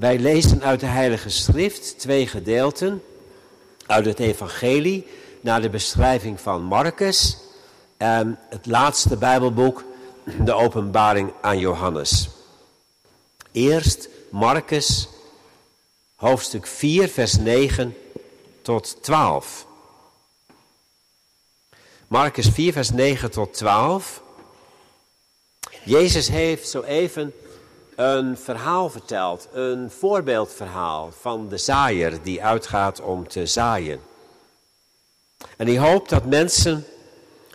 Wij lezen uit de Heilige Schrift twee gedeelten uit het Evangelie naar de beschrijving van Marcus en het laatste Bijbelboek, de Openbaring aan Johannes. Eerst Marcus, hoofdstuk 4, vers 9 tot 12. Marcus 4, vers 9 tot 12. Jezus heeft zo even een verhaal verteld, een voorbeeldverhaal van de zaaier die uitgaat om te zaaien. En hij hoopt dat mensen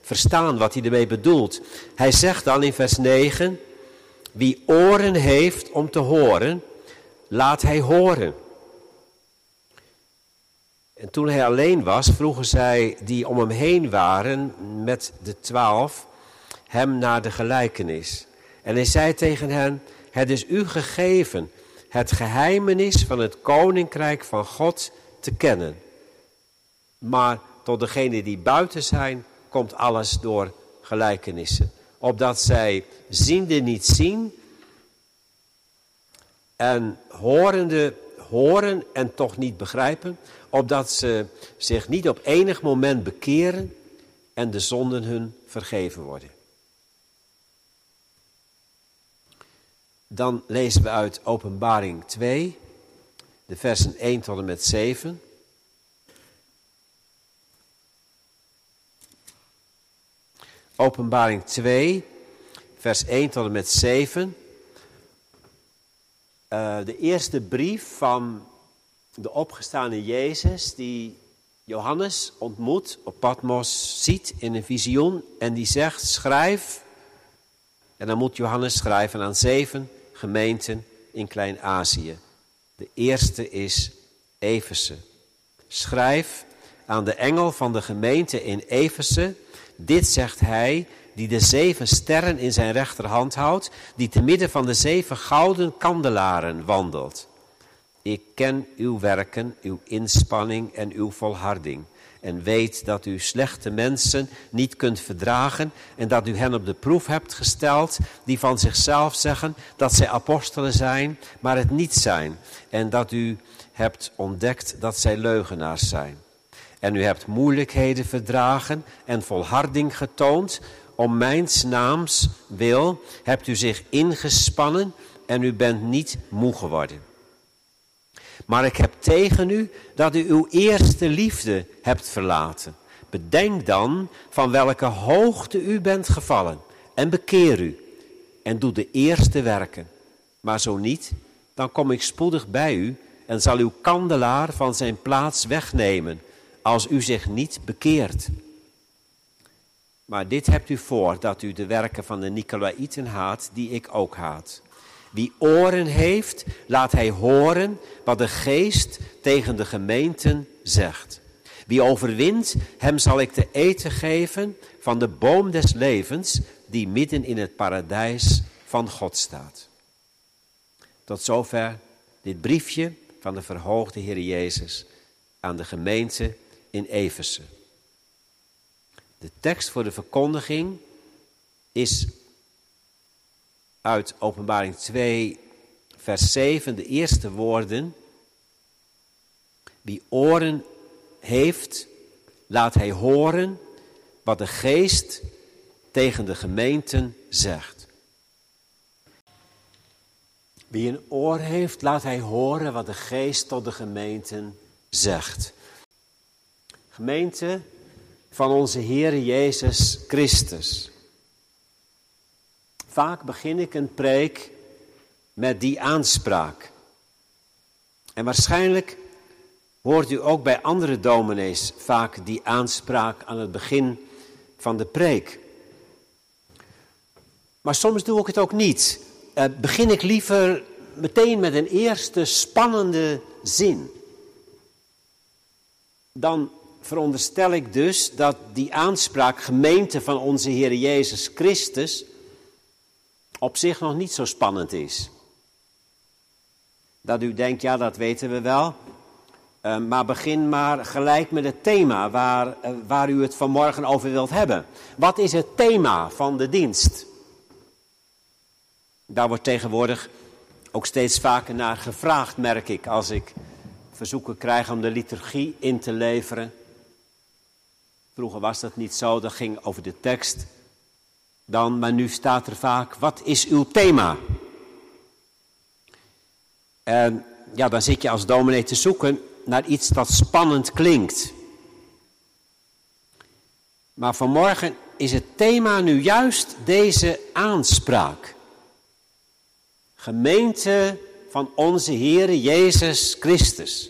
verstaan wat hij ermee bedoelt. Hij zegt dan in vers 9, wie oren heeft om te horen, laat hij horen. En toen hij alleen was, vroegen zij die om hem heen waren met de twaalf hem naar de gelijkenis. En hij zei tegen hen, het is u gegeven het geheimenis van het koninkrijk van God te kennen. Maar tot degenen die buiten zijn, komt alles door gelijkenissen. Opdat zij ziende niet zien en horende horen en toch niet begrijpen. Opdat ze zich niet op enig moment bekeren en de zonden hun vergeven worden. Dan lezen we uit Openbaring 2, de versen 1 tot en met 7. Openbaring 2, vers 1 tot en met 7. Uh, de eerste brief van de opgestane Jezus, die Johannes ontmoet op Patmos, ziet in een visioen en die zegt: Schrijf. En dan moet Johannes schrijven aan zeven gemeenten in Klein-Azië. De eerste is Efeze. Schrijf aan de engel van de gemeente in Efeze dit zegt hij die de zeven sterren in zijn rechterhand houdt, die te midden van de zeven gouden kandelaren wandelt. Ik ken uw werken, uw inspanning en uw volharding. En weet dat u slechte mensen niet kunt verdragen en dat u hen op de proef hebt gesteld die van zichzelf zeggen dat zij apostelen zijn, maar het niet zijn. En dat u hebt ontdekt dat zij leugenaars zijn. En u hebt moeilijkheden verdragen en volharding getoond. Om mijns naams wil hebt u zich ingespannen en u bent niet moe geworden. Maar ik heb tegen u dat u uw eerste liefde hebt verlaten. Bedenk dan van welke hoogte u bent gevallen en bekeer u en doe de eerste werken. Maar zo niet, dan kom ik spoedig bij u en zal uw kandelaar van zijn plaats wegnemen als u zich niet bekeert. Maar dit hebt u voor, dat u de werken van de Nicolaïten haat, die ik ook haat. Wie oren heeft, laat hij horen wat de geest tegen de gemeenten zegt. Wie overwint, hem zal ik te eten geven van de boom des levens, die midden in het paradijs van God staat. Tot zover dit briefje van de verhoogde Heer Jezus aan de gemeente in Efeze. De tekst voor de verkondiging is uit Openbaring 2, vers 7, de eerste woorden. Wie oren heeft, laat hij horen wat de geest tegen de gemeenten zegt. Wie een oor heeft, laat hij horen wat de geest tot de gemeenten zegt. Gemeente van onze Heer Jezus Christus. Vaak begin ik een preek met die aanspraak. En waarschijnlijk hoort u ook bij andere dominees vaak die aanspraak aan het begin van de preek. Maar soms doe ik het ook niet. Uh, begin ik liever meteen met een eerste spannende zin. Dan veronderstel ik dus dat die aanspraak gemeente van onze Heer Jezus Christus op zich nog niet zo spannend is. Dat u denkt, ja dat weten we wel, uh, maar begin maar gelijk met het thema waar, uh, waar u het vanmorgen over wilt hebben. Wat is het thema van de dienst? Daar wordt tegenwoordig ook steeds vaker naar gevraagd, merk ik, als ik verzoeken krijg om de liturgie in te leveren. Vroeger was dat niet zo, dat ging over de tekst. Dan, maar nu staat er vaak, wat is uw thema? En ja, dan zit je als dominee te zoeken naar iets dat spannend klinkt. Maar vanmorgen is het thema nu juist deze aanspraak. Gemeente van onze Heer Jezus Christus.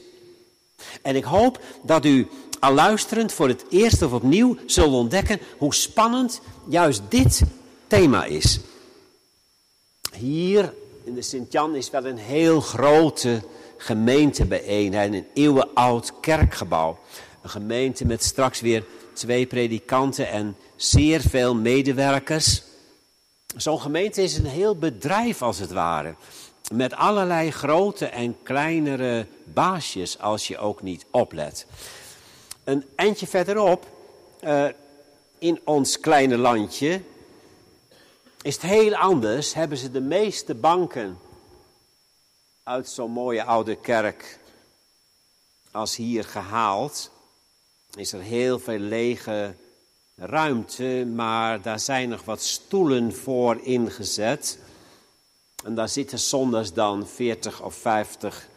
En ik hoop dat u al luisterend voor het eerst of opnieuw zult ontdekken hoe spannend juist dit thema is. Hier in de Sint-Jan is wel een heel grote gemeente bijeen. Een eeuwenoud kerkgebouw. Een gemeente met straks weer twee predikanten en zeer veel medewerkers. Zo'n gemeente is een heel bedrijf als het ware. Met allerlei grote en kleinere baasjes als je ook niet oplet. Een eindje verderop, uh, in ons kleine landje, is het heel anders. Hebben ze de meeste banken uit zo'n mooie oude kerk als hier gehaald. Is er heel veel lege ruimte, maar daar zijn nog wat stoelen voor ingezet. En daar zitten zondags dan 40 of 50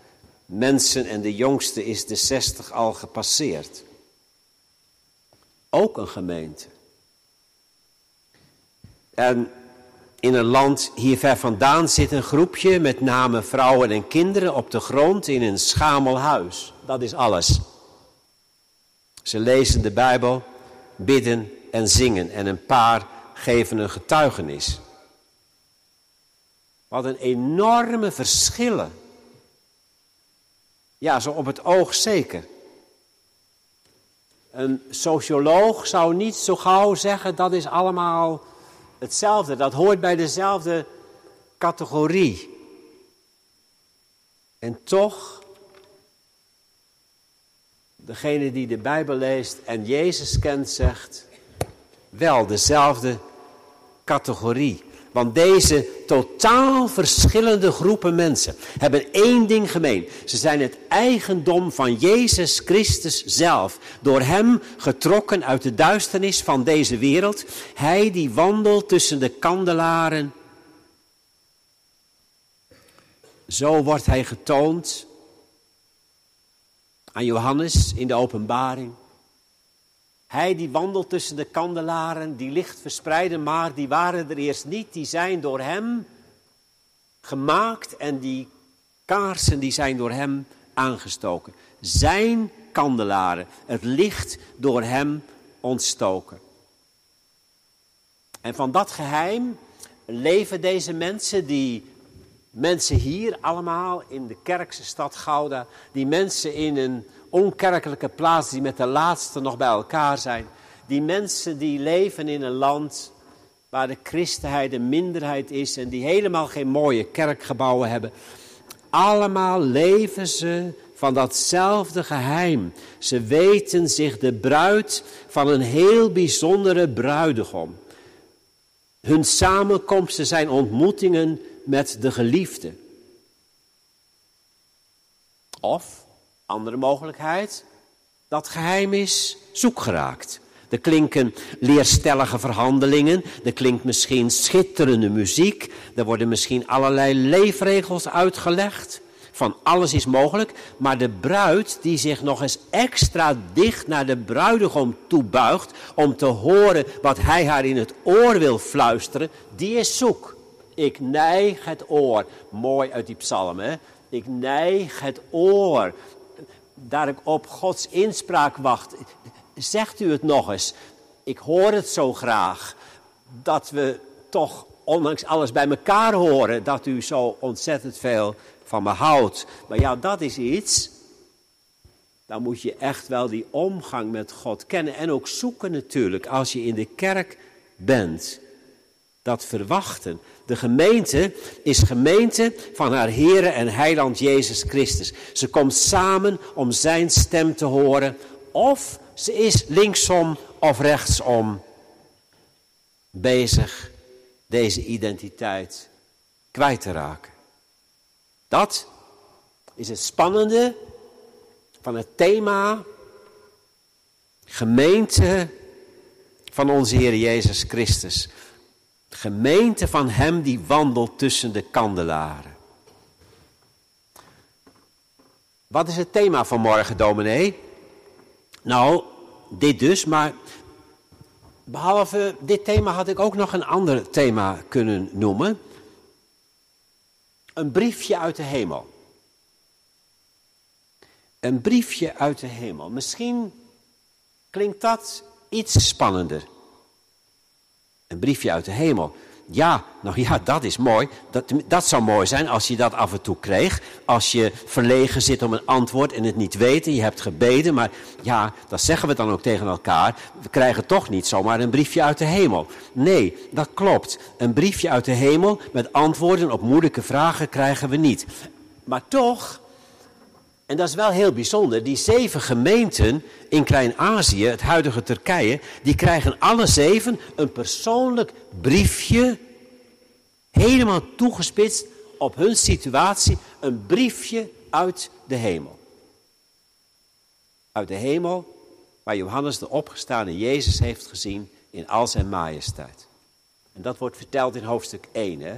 mensen en de jongste is de 60 al gepasseerd. Ook een gemeente. En in een land hier ver vandaan zit een groepje met name vrouwen en kinderen op de grond in een schamel huis. Dat is alles. Ze lezen de Bijbel, bidden en zingen en een paar geven een getuigenis. Wat een enorme verschillen. Ja, zo op het oog zeker. Een socioloog zou niet zo gauw zeggen dat is allemaal hetzelfde. Dat hoort bij dezelfde categorie. En toch, degene die de Bijbel leest en Jezus kent, zegt wel dezelfde categorie. Want deze totaal verschillende groepen mensen hebben één ding gemeen. Ze zijn het eigendom van Jezus Christus zelf. Door Hem getrokken uit de duisternis van deze wereld. Hij die wandelt tussen de kandelaren. Zo wordt Hij getoond aan Johannes in de openbaring. Hij die wandelt tussen de kandelaren, die licht verspreiden, maar die waren er eerst niet. Die zijn door hem gemaakt en die kaarsen die zijn door hem aangestoken. Zijn kandelaren, het licht door hem ontstoken. En van dat geheim leven deze mensen, die mensen hier allemaal in de kerkse stad Gouda, die mensen in een onkerkelijke plaats die met de laatste nog bij elkaar zijn. Die mensen die leven in een land waar de christenheid een minderheid is en die helemaal geen mooie kerkgebouwen hebben. Allemaal leven ze van datzelfde geheim. Ze weten zich de bruid van een heel bijzondere bruidegom. Hun samenkomsten zijn ontmoetingen met de geliefde. Of andere mogelijkheid, dat geheim is zoekgeraakt. Er klinken leerstellige verhandelingen, er klinkt misschien schitterende muziek, er worden misschien allerlei leefregels uitgelegd. Van alles is mogelijk, maar de bruid die zich nog eens extra dicht naar de bruidegom toebuigt om te horen wat hij haar in het oor wil fluisteren, die is zoek. Ik neig het oor. Mooi uit die psalm, hè? Ik neig het oor daar ik op Gods inspraak wacht. Zegt u het nog eens. Ik hoor het zo graag. Dat we toch, ondanks alles bij elkaar horen, dat u zo ontzettend veel van me houdt. Maar ja, dat is iets. Dan moet je echt wel die omgang met God kennen. En ook zoeken natuurlijk, als je in de kerk bent. Dat verwachten. De gemeente is gemeente van haar Heere en Heiland Jezus Christus. Ze komt samen om zijn stem te horen. Of ze is linksom of rechtsom bezig deze identiteit kwijt te raken. Dat is het spannende van het thema gemeente van onze Heer Jezus Christus. Gemeente van Hem die wandelt tussen de kandelaren. Wat is het thema van morgen, dominee? Nou, dit dus, maar behalve dit thema had ik ook nog een ander thema kunnen noemen. Een briefje uit de hemel. Een briefje uit de hemel. Misschien klinkt dat iets spannender. Een briefje uit de hemel. Ja, nou ja, dat is mooi. Dat, dat zou mooi zijn als je dat af en toe kreeg. Als je verlegen zit om een antwoord en het niet weet en je hebt gebeden. Maar ja, dat zeggen we dan ook tegen elkaar. We krijgen toch niet zomaar een briefje uit de hemel. Nee, dat klopt. Een briefje uit de hemel met antwoorden op moeilijke vragen krijgen we niet. Maar toch en dat is wel heel bijzonder. Die zeven gemeenten in Klein-Azië, het huidige Turkije, die krijgen alle zeven een persoonlijk briefje, helemaal toegespitst op hun situatie, een briefje uit de hemel. Uit de hemel waar Johannes de opgestane Jezus heeft gezien in al zijn majesteit. En dat wordt verteld in hoofdstuk 1. Hè?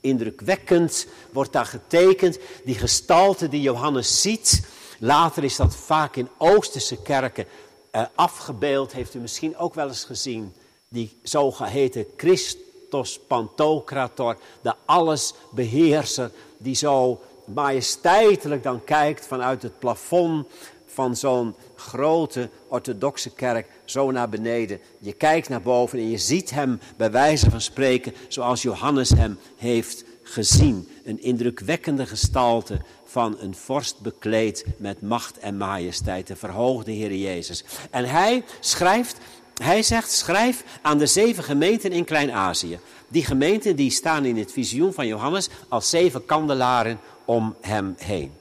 Indrukwekkend wordt daar getekend. Die gestalte die Johannes ziet. Later is dat vaak in Oosterse kerken eh, afgebeeld. Heeft u misschien ook wel eens gezien. Die zogeheten Christos Pantocrator. De allesbeheerser. Die zo majesteitelijk dan kijkt vanuit het plafond van zo'n grote orthodoxe kerk zo naar beneden. Je kijkt naar boven en je ziet hem bij wijze van spreken zoals Johannes hem heeft gezien. Een indrukwekkende gestalte van een vorst bekleed met macht en majesteit, de verhoogde Heer Jezus. En hij schrijft, hij zegt, schrijf aan de zeven gemeenten in Klein-Azië. Die gemeenten die staan in het visioen van Johannes als zeven kandelaren om hem heen.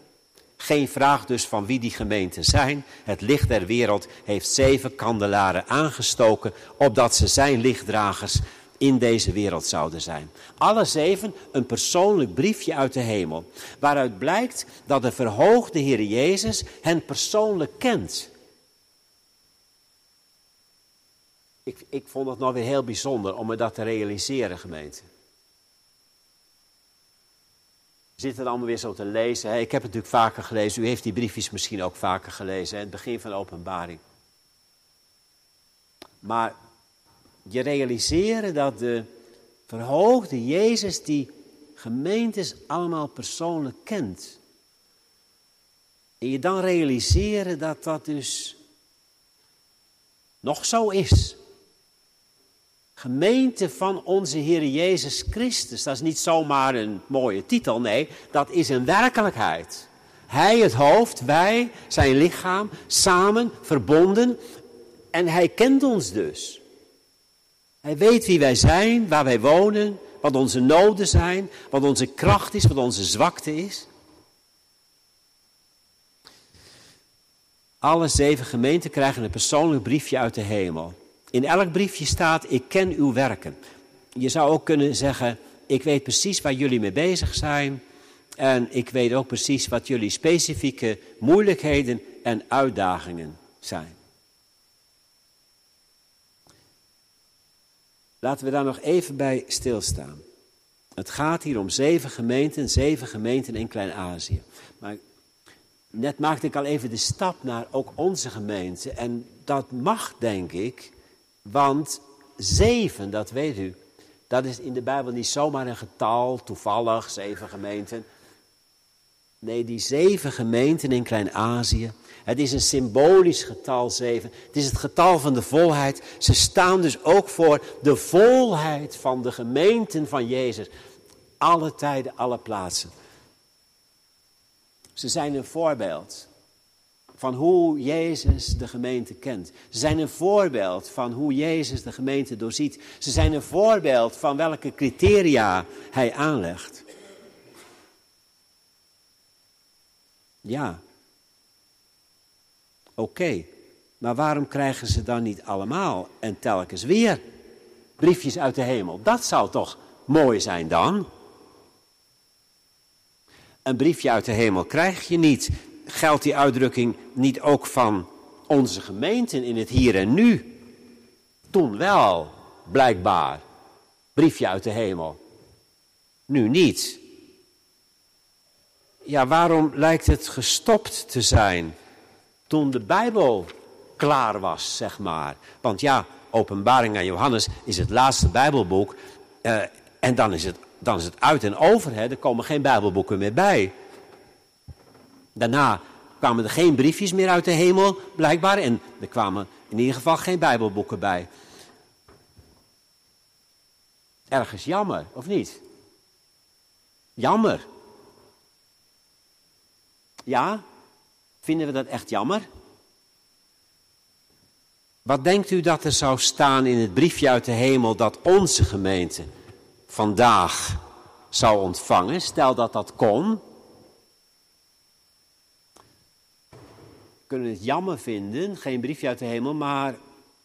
Geen vraag dus van wie die gemeenten zijn. Het licht der wereld heeft zeven kandelaren aangestoken, opdat ze zijn lichtdragers in deze wereld zouden zijn. Alle zeven een persoonlijk briefje uit de hemel, waaruit blijkt dat de verhoogde Heer Jezus hen persoonlijk kent. Ik, ik vond het nou weer heel bijzonder om me dat te realiseren, gemeente. We zitten allemaal weer zo te lezen. Ik heb het natuurlijk vaker gelezen. U heeft die briefjes misschien ook vaker gelezen. Het begin van de openbaring. Maar je realiseren dat de verhoogde Jezus die gemeentes allemaal persoonlijk kent. En je dan realiseren dat dat dus nog zo is. Gemeente van onze Heer Jezus Christus. Dat is niet zomaar een mooie titel, nee, dat is een werkelijkheid. Hij het hoofd, wij zijn lichaam, samen, verbonden. En hij kent ons dus. Hij weet wie wij zijn, waar wij wonen, wat onze noden zijn, wat onze kracht is, wat onze zwakte is. Alle zeven gemeenten krijgen een persoonlijk briefje uit de hemel. In elk briefje staat, ik ken uw werken. Je zou ook kunnen zeggen, ik weet precies waar jullie mee bezig zijn. En ik weet ook precies wat jullie specifieke moeilijkheden en uitdagingen zijn. Laten we daar nog even bij stilstaan. Het gaat hier om zeven gemeenten, zeven gemeenten in Klein-Azië. Maar net maakte ik al even de stap naar ook onze gemeente. En dat mag, denk ik, want zeven, dat weet u, dat is in de Bijbel niet zomaar een getal, toevallig, zeven gemeenten. Nee, die zeven gemeenten in Klein-Azië, het is een symbolisch getal zeven. Het is het getal van de volheid. Ze staan dus ook voor de volheid van de gemeenten van Jezus. Alle tijden, alle plaatsen. Ze zijn een voorbeeld van hoe Jezus de gemeente kent. Ze zijn een voorbeeld van hoe Jezus de gemeente doorziet. Ze zijn een voorbeeld van welke criteria hij aanlegt. Ja. Oké, maar waarom krijgen ze dan niet allemaal en telkens weer briefjes uit de hemel? Dat zou toch mooi zijn dan? Een briefje uit de hemel krijg je niet. Geldt die uitdrukking niet ook van onze gemeenten in het hier en nu? Toen wel, blijkbaar. Briefje uit de hemel. Nu niet. Ja, waarom lijkt het gestopt te zijn toen de Bijbel klaar was, zeg maar? Want ja, Openbaring aan Johannes is het laatste Bijbelboek. Uh, en dan is, het, dan is het uit en over. Hè? Er komen geen Bijbelboeken meer bij. Daarna kwamen er geen briefjes meer uit de hemel, blijkbaar. En er kwamen in ieder geval geen Bijbelboeken bij. Ergens jammer, of niet? Jammer. Ja? Vinden we dat echt jammer? Wat denkt u dat er zou staan in het briefje uit de hemel dat onze gemeente vandaag zou ontvangen? Stel dat dat kon. Kunnen het jammer vinden, geen briefje uit de hemel, maar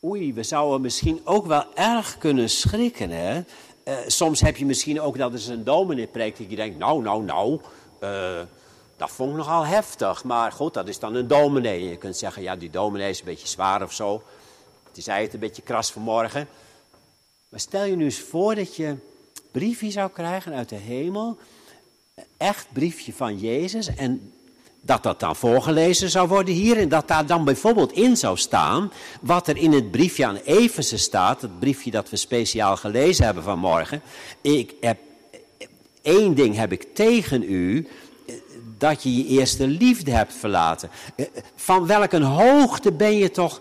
oei, we zouden misschien ook wel erg kunnen schrikken. Hè? Uh, soms heb je misschien ook dat er een dominee preekt je denkt, nou, nou, nou, uh, dat vond ik nogal heftig. Maar goed, dat is dan een dominee. Je kunt zeggen, ja, die dominee is een beetje zwaar of zo. Die zei het een beetje kras vanmorgen. Maar stel je nu eens voor dat je briefje zou krijgen uit de hemel. Echt briefje van Jezus. En dat dat dan voorgelezen zou worden hier. En dat daar dan bijvoorbeeld in zou staan. Wat er in het briefje aan Efeze staat. Het briefje dat we speciaal gelezen hebben vanmorgen. Ik heb, één ding heb ik tegen u dat je je eerste liefde hebt verlaten. Van welke hoogte ben je toch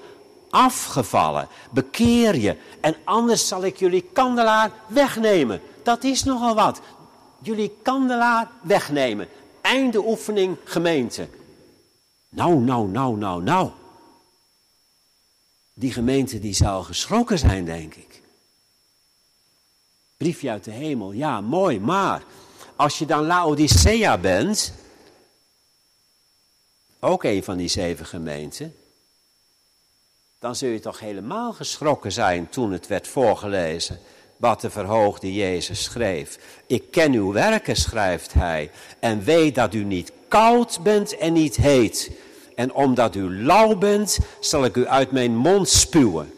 afgevallen? Bekeer je. En anders zal ik jullie kandelaar wegnemen. Dat is nogal wat. Jullie kandelaar wegnemen. Einde oefening gemeente. Nou, nou, nou, nou, nou. Die gemeente die zal geschrokken zijn, denk ik. Briefje uit de hemel, ja, mooi, maar als je dan Laodicea bent, ook een van die zeven gemeenten, dan zul je toch helemaal geschrokken zijn toen het werd voorgelezen wat de verhoogde Jezus schreef. Ik ken uw werken, schrijft hij, en weet dat u niet koud bent en niet heet. En omdat u lauw bent, zal ik u uit mijn mond spuwen.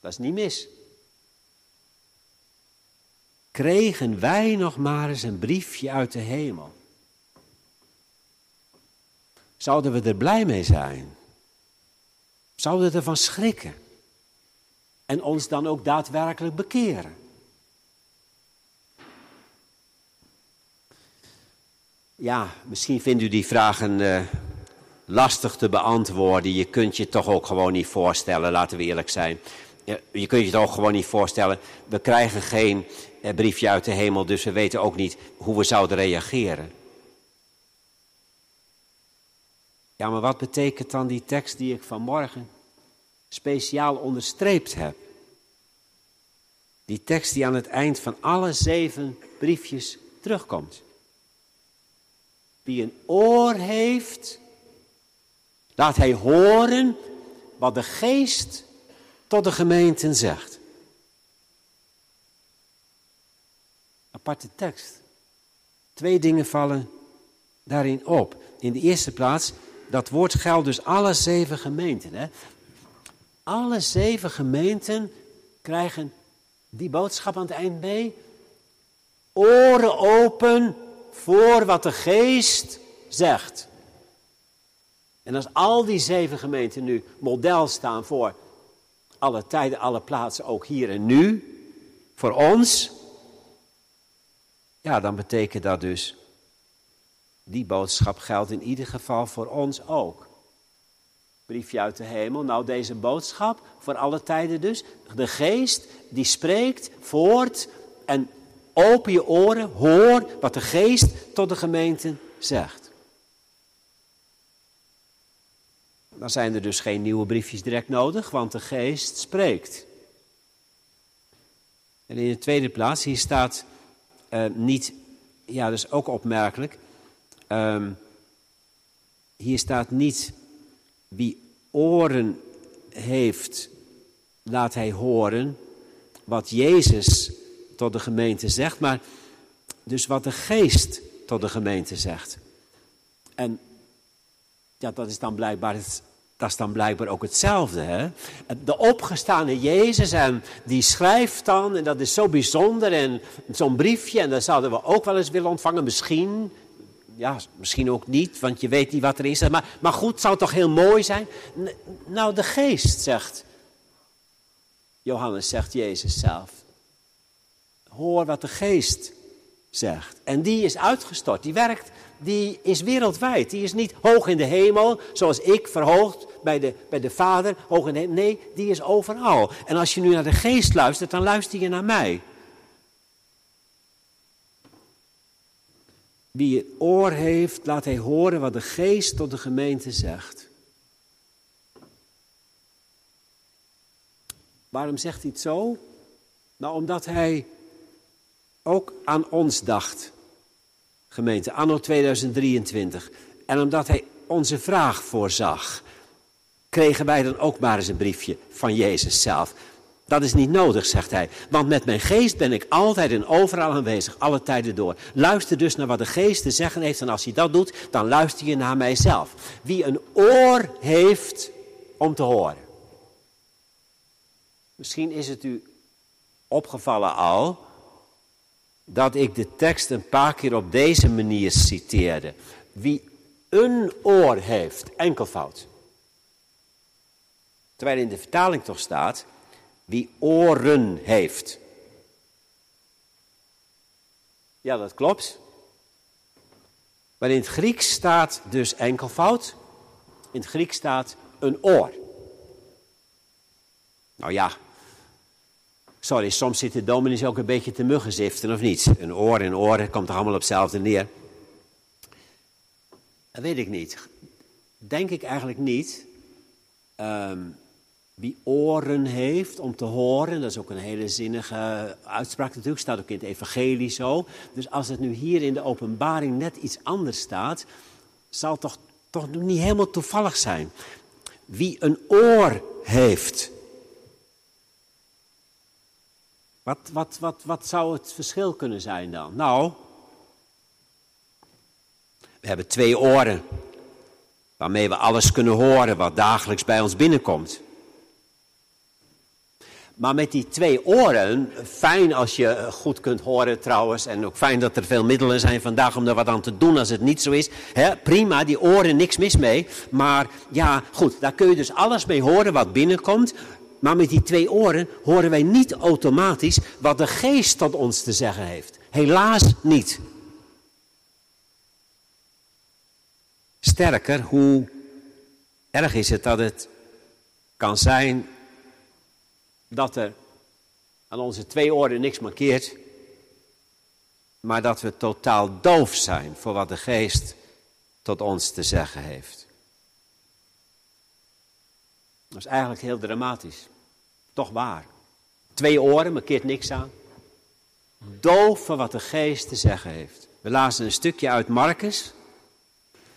Dat is niet mis. Kregen wij nog maar eens een briefje uit de hemel? Zouden we er blij mee zijn? Zouden we ervan schrikken? En ons dan ook daadwerkelijk bekeren? Ja, misschien vindt u die vragen uh, lastig te beantwoorden. Je kunt je toch ook gewoon niet voorstellen, laten we eerlijk zijn. Je, kunt je toch gewoon niet voorstellen. We krijgen geen uh, briefje uit de hemel, dus we weten ook niet hoe we zouden reageren. Ja, maar wat betekent dan die tekst die ik vanmorgen speciaal onderstreept heb? Die tekst die aan het eind van alle zeven briefjes terugkomt. Wie een oor heeft, laat hij horen wat de geest tot de gemeenten zegt. Aparte tekst. Twee dingen vallen daarin op. In de eerste plaats dat woord geldt dus alle zeven gemeenten. Hè? Alle zeven gemeenten krijgen die boodschap aan het eind mee. Oren open voor wat de geest zegt. En als al die zeven gemeenten nu model staan voor alle tijden, alle plaatsen, ook hier en nu, voor ons, ja, dan betekent dat dus die boodschap geldt in ieder geval voor ons ook. Briefje uit de hemel. Nou, deze boodschap voor alle tijden dus. De geest die spreekt voort en open je oren, hoor wat de geest tot de gemeente zegt. Dan zijn er dus geen nieuwe briefjes direct nodig, want de geest spreekt. En in de tweede plaats, hier staat uh, niet, ja, dat is ook opmerkelijk, Um, hier staat niet wie oren heeft, laat hij horen wat Jezus tot de gemeente zegt. Maar dus wat de geest tot de gemeente zegt. En ja, dat is dan blijkbaar, dat is dan blijkbaar ook hetzelfde. Hè? De opgestane Jezus en die schrijft dan, en dat is zo bijzonder, en zo'n briefje, en dat zouden we ook wel eens willen ontvangen, misschien. Ja, misschien ook niet, want je weet niet wat er is. Maar, maar goed, zou toch heel mooi zijn? Nou, de geest zegt, Johannes zegt Jezus zelf. Hoor wat de geest zegt. En die is uitgestort, die werkt, die is wereldwijd. Die is niet hoog in de hemel, zoals ik verhoogd bij de, bij de Vader, hoog in de hemel. Nee, die is overal. En als je nu naar de geest luistert, dan luister je naar mij. Wie een oor heeft, laat hij horen wat de geest tot de gemeente zegt. Waarom zegt hij het zo? Nou, omdat hij ook aan ons dacht, gemeente, anno 2023. En omdat hij onze vraag voorzag, kregen wij dan ook maar eens een briefje van Jezus zelf. Dat is niet nodig, zegt hij, want met mijn geest ben ik altijd en overal aanwezig, alle tijden door. Luister dus naar wat de geest te zeggen heeft en als hij dat doet, dan luister je naar mijzelf. Wie een oor heeft om te horen. Misschien is het u opgevallen al dat ik de tekst een paar keer op deze manier citeerde. Wie een oor heeft, enkelvoud. Terwijl in de vertaling toch staat, wie oren heeft. Ja, dat klopt. Maar in het Grieks staat dus enkelvoud. In het Grieks staat een oor. Nou ja, sorry, soms zitten dominees ook een beetje te muggenziften, of niet? Een oor en oren komt er allemaal op hetzelfde neer. Dat weet ik niet. Denk ik eigenlijk niet. Ehm, wie oren heeft om te horen, dat is ook een hele zinnige uitspraak natuurlijk, staat ook in het evangelie zo. Dus als het nu hier in de openbaring net iets anders staat, zal het toch, toch niet helemaal toevallig zijn. Wie een oor heeft Wat, wat, wat, wat zou het verschil kunnen zijn dan? Nou, we hebben twee oren waarmee we alles kunnen horen wat dagelijks bij ons binnenkomt. Maar met die twee oren, fijn als je goed kunt horen trouwens, en ook fijn dat er veel middelen zijn vandaag om er wat aan te doen als het niet zo is. He, prima, die oren, niks mis mee. Maar ja, goed, daar kun je dus alles mee horen wat binnenkomt. Maar met die twee oren horen wij niet automatisch wat de geest tot ons te zeggen heeft. Helaas niet. Sterker, hoe erg is het dat het kan zijn dat er aan onze twee oren niks mankeert, maar dat we totaal doof zijn voor wat de geest tot ons te zeggen heeft. Dat is eigenlijk heel dramatisch. Toch waar. Twee oren, maar keert niks aan. Doof van wat de geest te zeggen heeft. We lazen een stukje uit Marcus,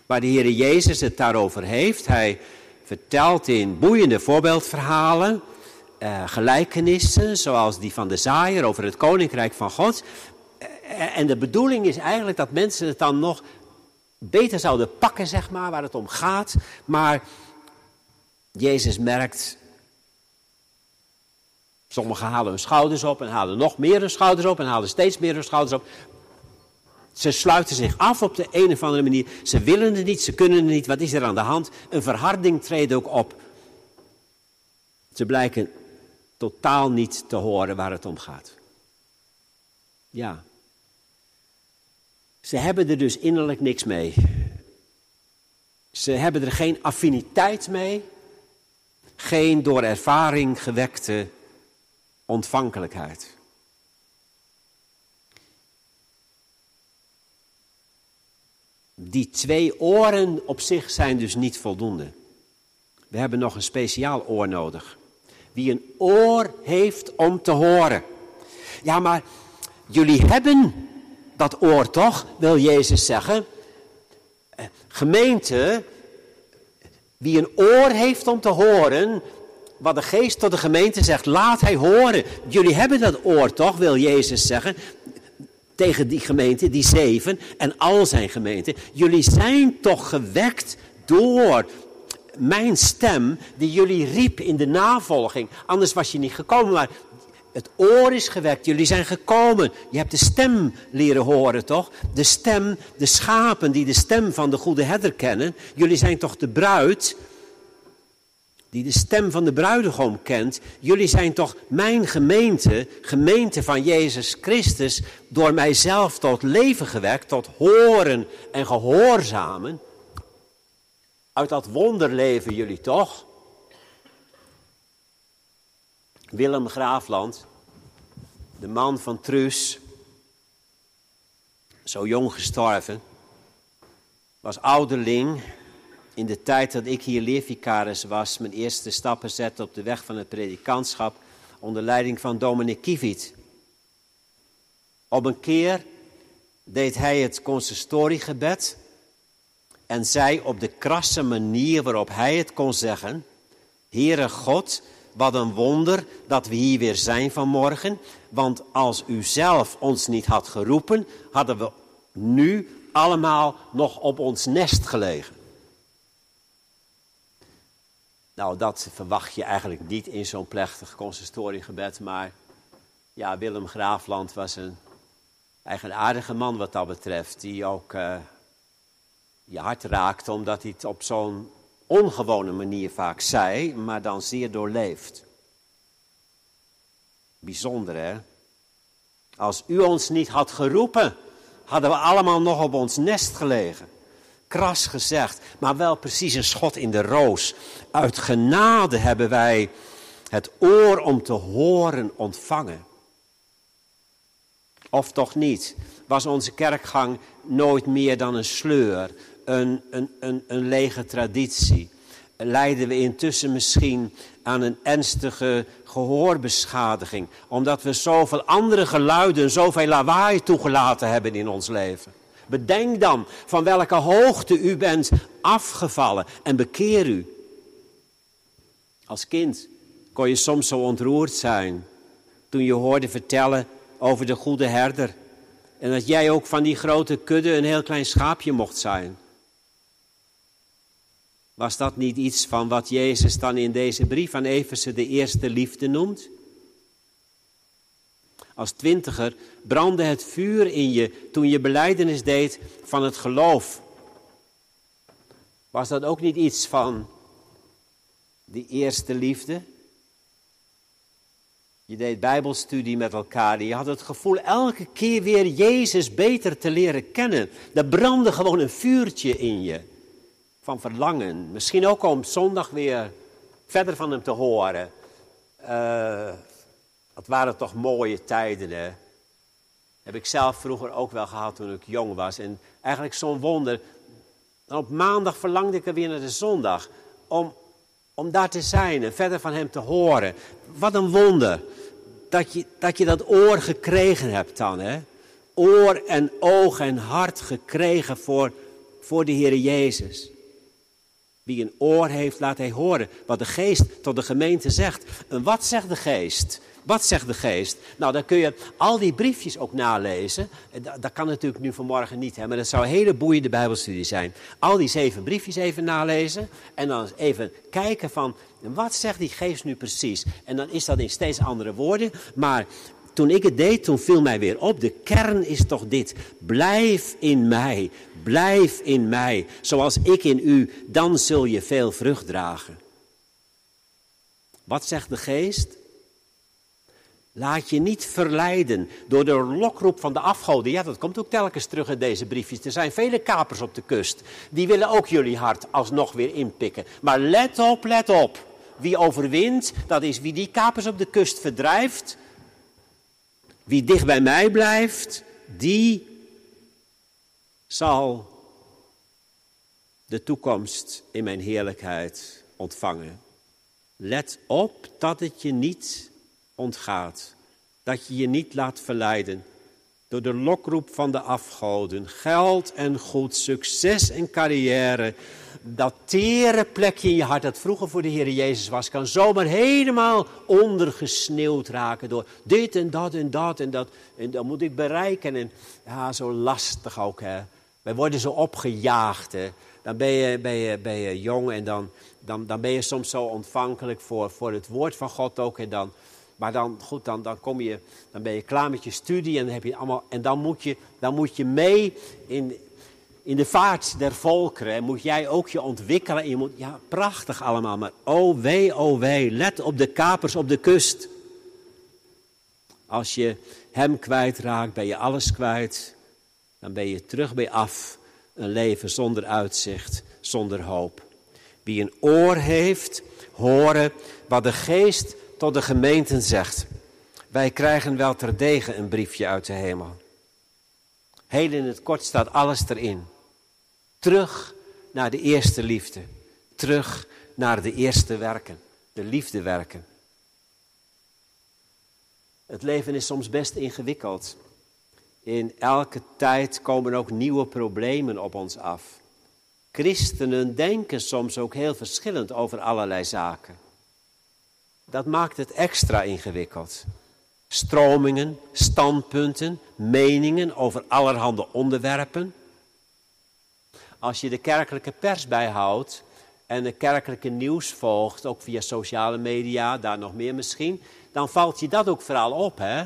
waar de Heer Jezus het daarover heeft. Hij vertelt in boeiende voorbeeldverhalen, eh, gelijkenissen, zoals die van de zaaier over het koninkrijk van God. Eh, en de bedoeling is eigenlijk dat mensen het dan nog beter zouden pakken, zeg maar, waar het om gaat. Maar Jezus merkt, Sommigen halen hun schouders op en halen nog meer hun schouders op en halen steeds meer hun schouders op. Ze sluiten zich af op de een of andere manier. Ze willen het niet, ze kunnen het niet. Wat is er aan de hand? Een verharding treedt ook op. Ze blijken totaal niet te horen waar het om gaat. Ja. Ze hebben er dus innerlijk niks mee. Ze hebben er geen affiniteit mee. Geen door ervaring gewekte ontvankelijkheid. Die twee oren op zich zijn dus niet voldoende. We hebben nog een speciaal oor nodig. Wie een oor heeft om te horen. Ja, maar jullie hebben dat oor toch, wil Jezus zeggen. Eh, gemeente, wie een oor heeft om te horen, wat de geest tot de gemeente zegt, laat hij horen. Jullie hebben dat oor toch, wil Jezus zeggen. tegen die gemeente, die zeven en al zijn gemeenten. Jullie zijn toch gewekt door mijn stem die jullie riep in de navolging. Anders was je niet gekomen, maar het oor is gewekt. Jullie zijn gekomen. Je hebt de stem leren horen, toch? De stem, de schapen die de stem van de goede herder kennen. Jullie zijn toch de bruid die de stem van de bruidegom kent. Jullie zijn toch mijn gemeente, gemeente van Jezus Christus, door mijzelf tot leven gewekt, tot horen en gehoorzamen. Uit dat wonder leven jullie toch? Willem Graafland, de man van Truus, zo jong gestorven, was ouderling in de tijd dat ik hier leervicaris was, mijn eerste stappen zette op de weg van het predikantschap onder leiding van Dominic Kiviet. Op een keer deed hij het consistoriegebed en zei op de krasse manier waarop hij het kon zeggen, Heere God, wat een wonder dat we hier weer zijn vanmorgen, want als u zelf ons niet had geroepen, hadden we nu allemaal nog op ons nest gelegen. Nou, dat verwacht je eigenlijk niet in zo'n plechtig consistoriegebed, maar ja, Willem Graafland was een eigenaardige man wat dat betreft, die ook uh, je hart raakte, omdat hij het op zo'n ongewone manier vaak zei, maar dan zeer doorleefd. Bijzonder hè? Als u ons niet had geroepen, hadden we allemaal nog op ons nest gelegen. Kras gezegd, maar wel precies een schot in de roos. Uit genade hebben wij het oor om te horen ontvangen. Of toch niet? Was onze kerkgang nooit meer dan een sleur, een, een, een, een lege traditie? Leiden we intussen misschien aan een ernstige gehoorbeschadiging, omdat we zoveel andere geluiden, zoveel lawaai toegelaten hebben in ons leven? Bedenk dan van welke hoogte u bent afgevallen en bekeer u. Als kind kon je soms zo ontroerd zijn toen je hoorde vertellen over de goede herder. En dat jij ook van die grote kudde een heel klein schaapje mocht zijn. Was dat niet iets van wat Jezus dan in deze brief aan Efeze de eerste liefde noemt? Als twintiger brandde het vuur in je toen je beleidenis deed van het geloof. Was dat ook niet iets van die eerste liefde? Je deed bijbelstudie met elkaar. Je had het gevoel elke keer weer Jezus beter te leren kennen. Er brandde gewoon een vuurtje in je. Van verlangen. Misschien ook om zondag weer verder van hem te horen. Uh, dat waren toch mooie tijden, hè? Heb ik zelf vroeger ook wel gehad toen ik jong was. En eigenlijk zo'n wonder. op maandag verlangde ik er weer naar de zondag. Om, om daar te zijn en verder van hem te horen. Wat een wonder. Dat je dat, je dat oor gekregen hebt dan, hè? Oor en oog en hart gekregen voor, voor de Heer Jezus. Wie een oor heeft, laat hij horen wat de geest tot de gemeente zegt. En wat zegt de geest? Wat zegt de geest? Nou, dan kun je al die briefjes ook nalezen. Dat, kan natuurlijk nu vanmorgen niet, hè, maar dat zou een hele boeiende bijbelstudie zijn. Al die zeven briefjes even nalezen en dan even kijken van, wat zegt die geest nu precies? En dan is dat in steeds andere woorden, maar toen ik het deed, toen viel mij weer op, de kern is toch dit. Blijf in mij, blijf in mij, zoals ik in u, dan zul je veel vrucht dragen. Wat zegt de geest? Laat je niet verleiden door de lokroep van de afgoden. Ja, dat komt ook telkens terug in deze briefjes. Er zijn vele kapers op de kust. Die willen ook jullie hart alsnog weer inpikken. Maar let op, let op. Wie overwint, dat is wie die kapers op de kust verdrijft. Wie dicht bij mij blijft, die zal de toekomst in mijn heerlijkheid ontvangen. Let op dat het je niet ontgaat. Dat je je niet laat verleiden door de lokroep van de afgoden, geld en goed, succes en carrière, dat tere plekje in je hart dat vroeger voor de Heer Jezus was, kan zomaar helemaal ondergesneeuwd raken door dit en dat en dat en dat. En dat moet ik bereiken. En ja, zo lastig ook. Hè. Wij worden zo opgejaagd. Hè. Dan ben je, ben, je, ben je jong en dan, dan, dan ben je soms zo ontvankelijk voor, voor het woord van God ook. En dan, maar dan, goed, dan, dan, kom je, dan ben je klaar met je studie en, dan heb je allemaal, en dan, moet je, dan moet je mee in, in de vaart der volkeren. En moet jij ook je ontwikkelen. En je moet, ja, prachtig allemaal. Maar oh wee, oh wee, let op de kapers op de kust. Als je hem kwijtraakt, ben je alles kwijt. Dan ben je terug bij af. Een leven zonder uitzicht, zonder hoop. Wie een oor heeft, horen wat de geest tot de gemeenten zegt. Wij krijgen wel terdege een briefje uit de hemel. Heel in het kort staat alles erin. Terug naar de eerste liefde. Terug naar de eerste werken. De liefde werken. Het leven is soms best ingewikkeld. In elke tijd komen ook nieuwe problemen op ons af. Christenen denken soms ook heel verschillend over allerlei zaken. Dat maakt het extra ingewikkeld. Stromingen, standpunten, meningen over allerhande onderwerpen. Als je de kerkelijke pers bijhoudt en de kerkelijke nieuws volgt, ook via sociale media, daar nog meer misschien, dan valt je dat ook vooral op, hè?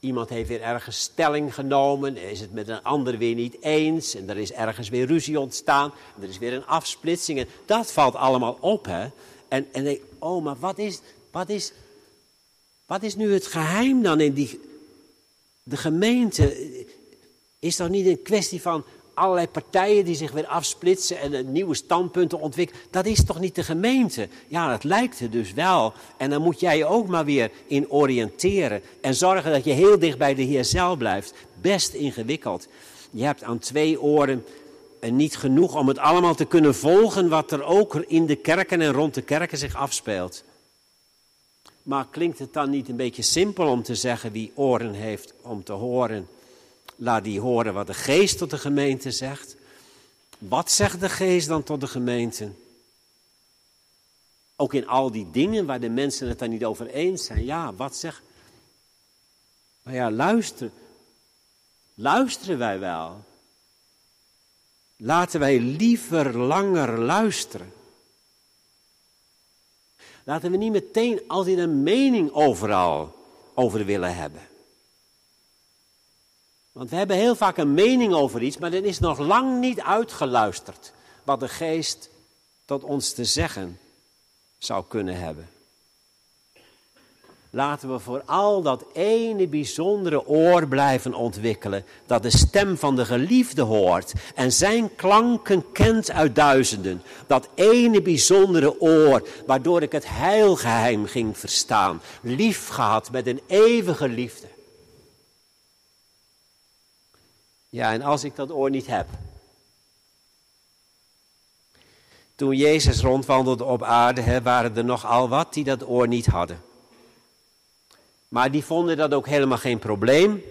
Iemand heeft weer ergens stelling genomen, is het met een ander weer niet eens, en er is ergens weer ruzie ontstaan, er is weer een afsplitsing, en dat valt allemaal op, hè? En, en denk, oh, maar wat is, wat, is, wat is nu het geheim dan in die, de gemeente? Is dat niet een kwestie van allerlei partijen die zich weer afsplitsen en nieuwe standpunten ontwikkelen. Dat is toch niet de gemeente? Ja, dat lijkt er dus wel. En dan moet jij je ook maar weer in oriënteren. En zorgen dat je heel dicht bij de Heer zelf blijft. Best ingewikkeld. Je hebt aan twee oren en niet genoeg om het allemaal te kunnen volgen wat er ook in de kerken en rond de kerken zich afspeelt. Maar klinkt het dan niet een beetje simpel om te zeggen wie oren heeft om te horen? Laat die horen wat de geest tot de gemeente zegt. Wat zegt de geest dan tot de gemeente? Ook in al die dingen waar de mensen het daar niet over eens zijn. Ja, wat zegt. Maar ja, luisteren. Luisteren wij wel? Laten wij liever langer luisteren. Laten we niet meteen altijd een mening overal over willen hebben. Want we hebben heel vaak een mening over iets, maar dan is nog lang niet uitgeluisterd wat de geest tot ons te zeggen zou kunnen hebben. Laten we vooral dat ene bijzondere oor blijven ontwikkelen, dat de stem van de geliefde hoort en zijn klanken kent uit duizenden. Dat ene bijzondere oor, waardoor ik het heilgeheim ging verstaan, lief gehad met een eeuwige liefde. Ja, en als ik dat oor niet heb. Toen Jezus rondwandelde op aarde, waren er nogal wat die dat oor niet hadden. Maar die vonden dat ook helemaal geen probleem.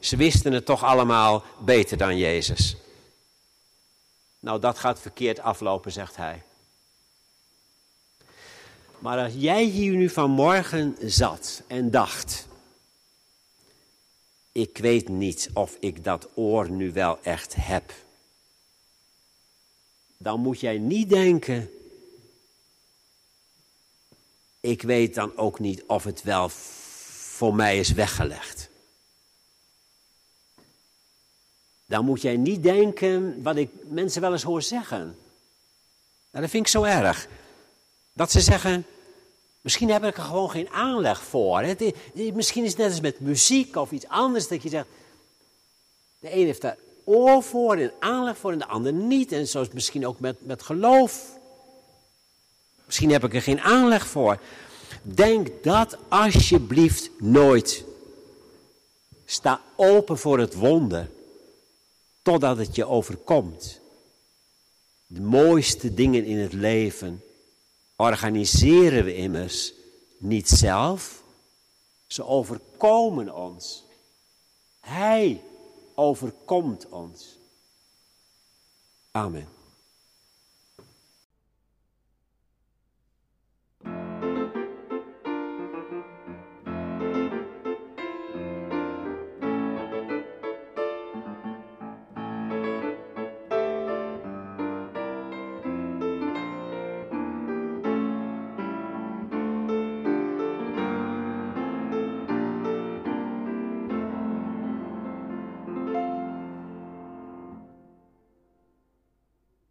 Ze wisten het toch allemaal beter dan Jezus. Nou, dat gaat verkeerd aflopen, zegt hij. Maar als jij hier nu vanmorgen zat en dacht, ik weet niet of ik dat oor nu wel echt heb. Dan moet jij niet denken, ik weet dan ook niet of het wel voor mij is weggelegd. Dan moet jij niet denken wat ik mensen wel eens hoor zeggen. Nou, dat vind ik zo erg. Dat ze zeggen, Misschien heb ik er gewoon geen aanleg voor. misschien is het net als met muziek of iets anders dat je zegt. De een heeft daar oor voor en aanleg voor en de ander niet. En zo is het misschien ook met, met geloof. Misschien heb ik er geen aanleg voor. Denk dat alsjeblieft nooit. Sta open voor het wonder. Totdat het je overkomt. De mooiste dingen in het leven organiseren we immers niet zelf. Ze overkomen ons. Hij overkomt ons. Amen.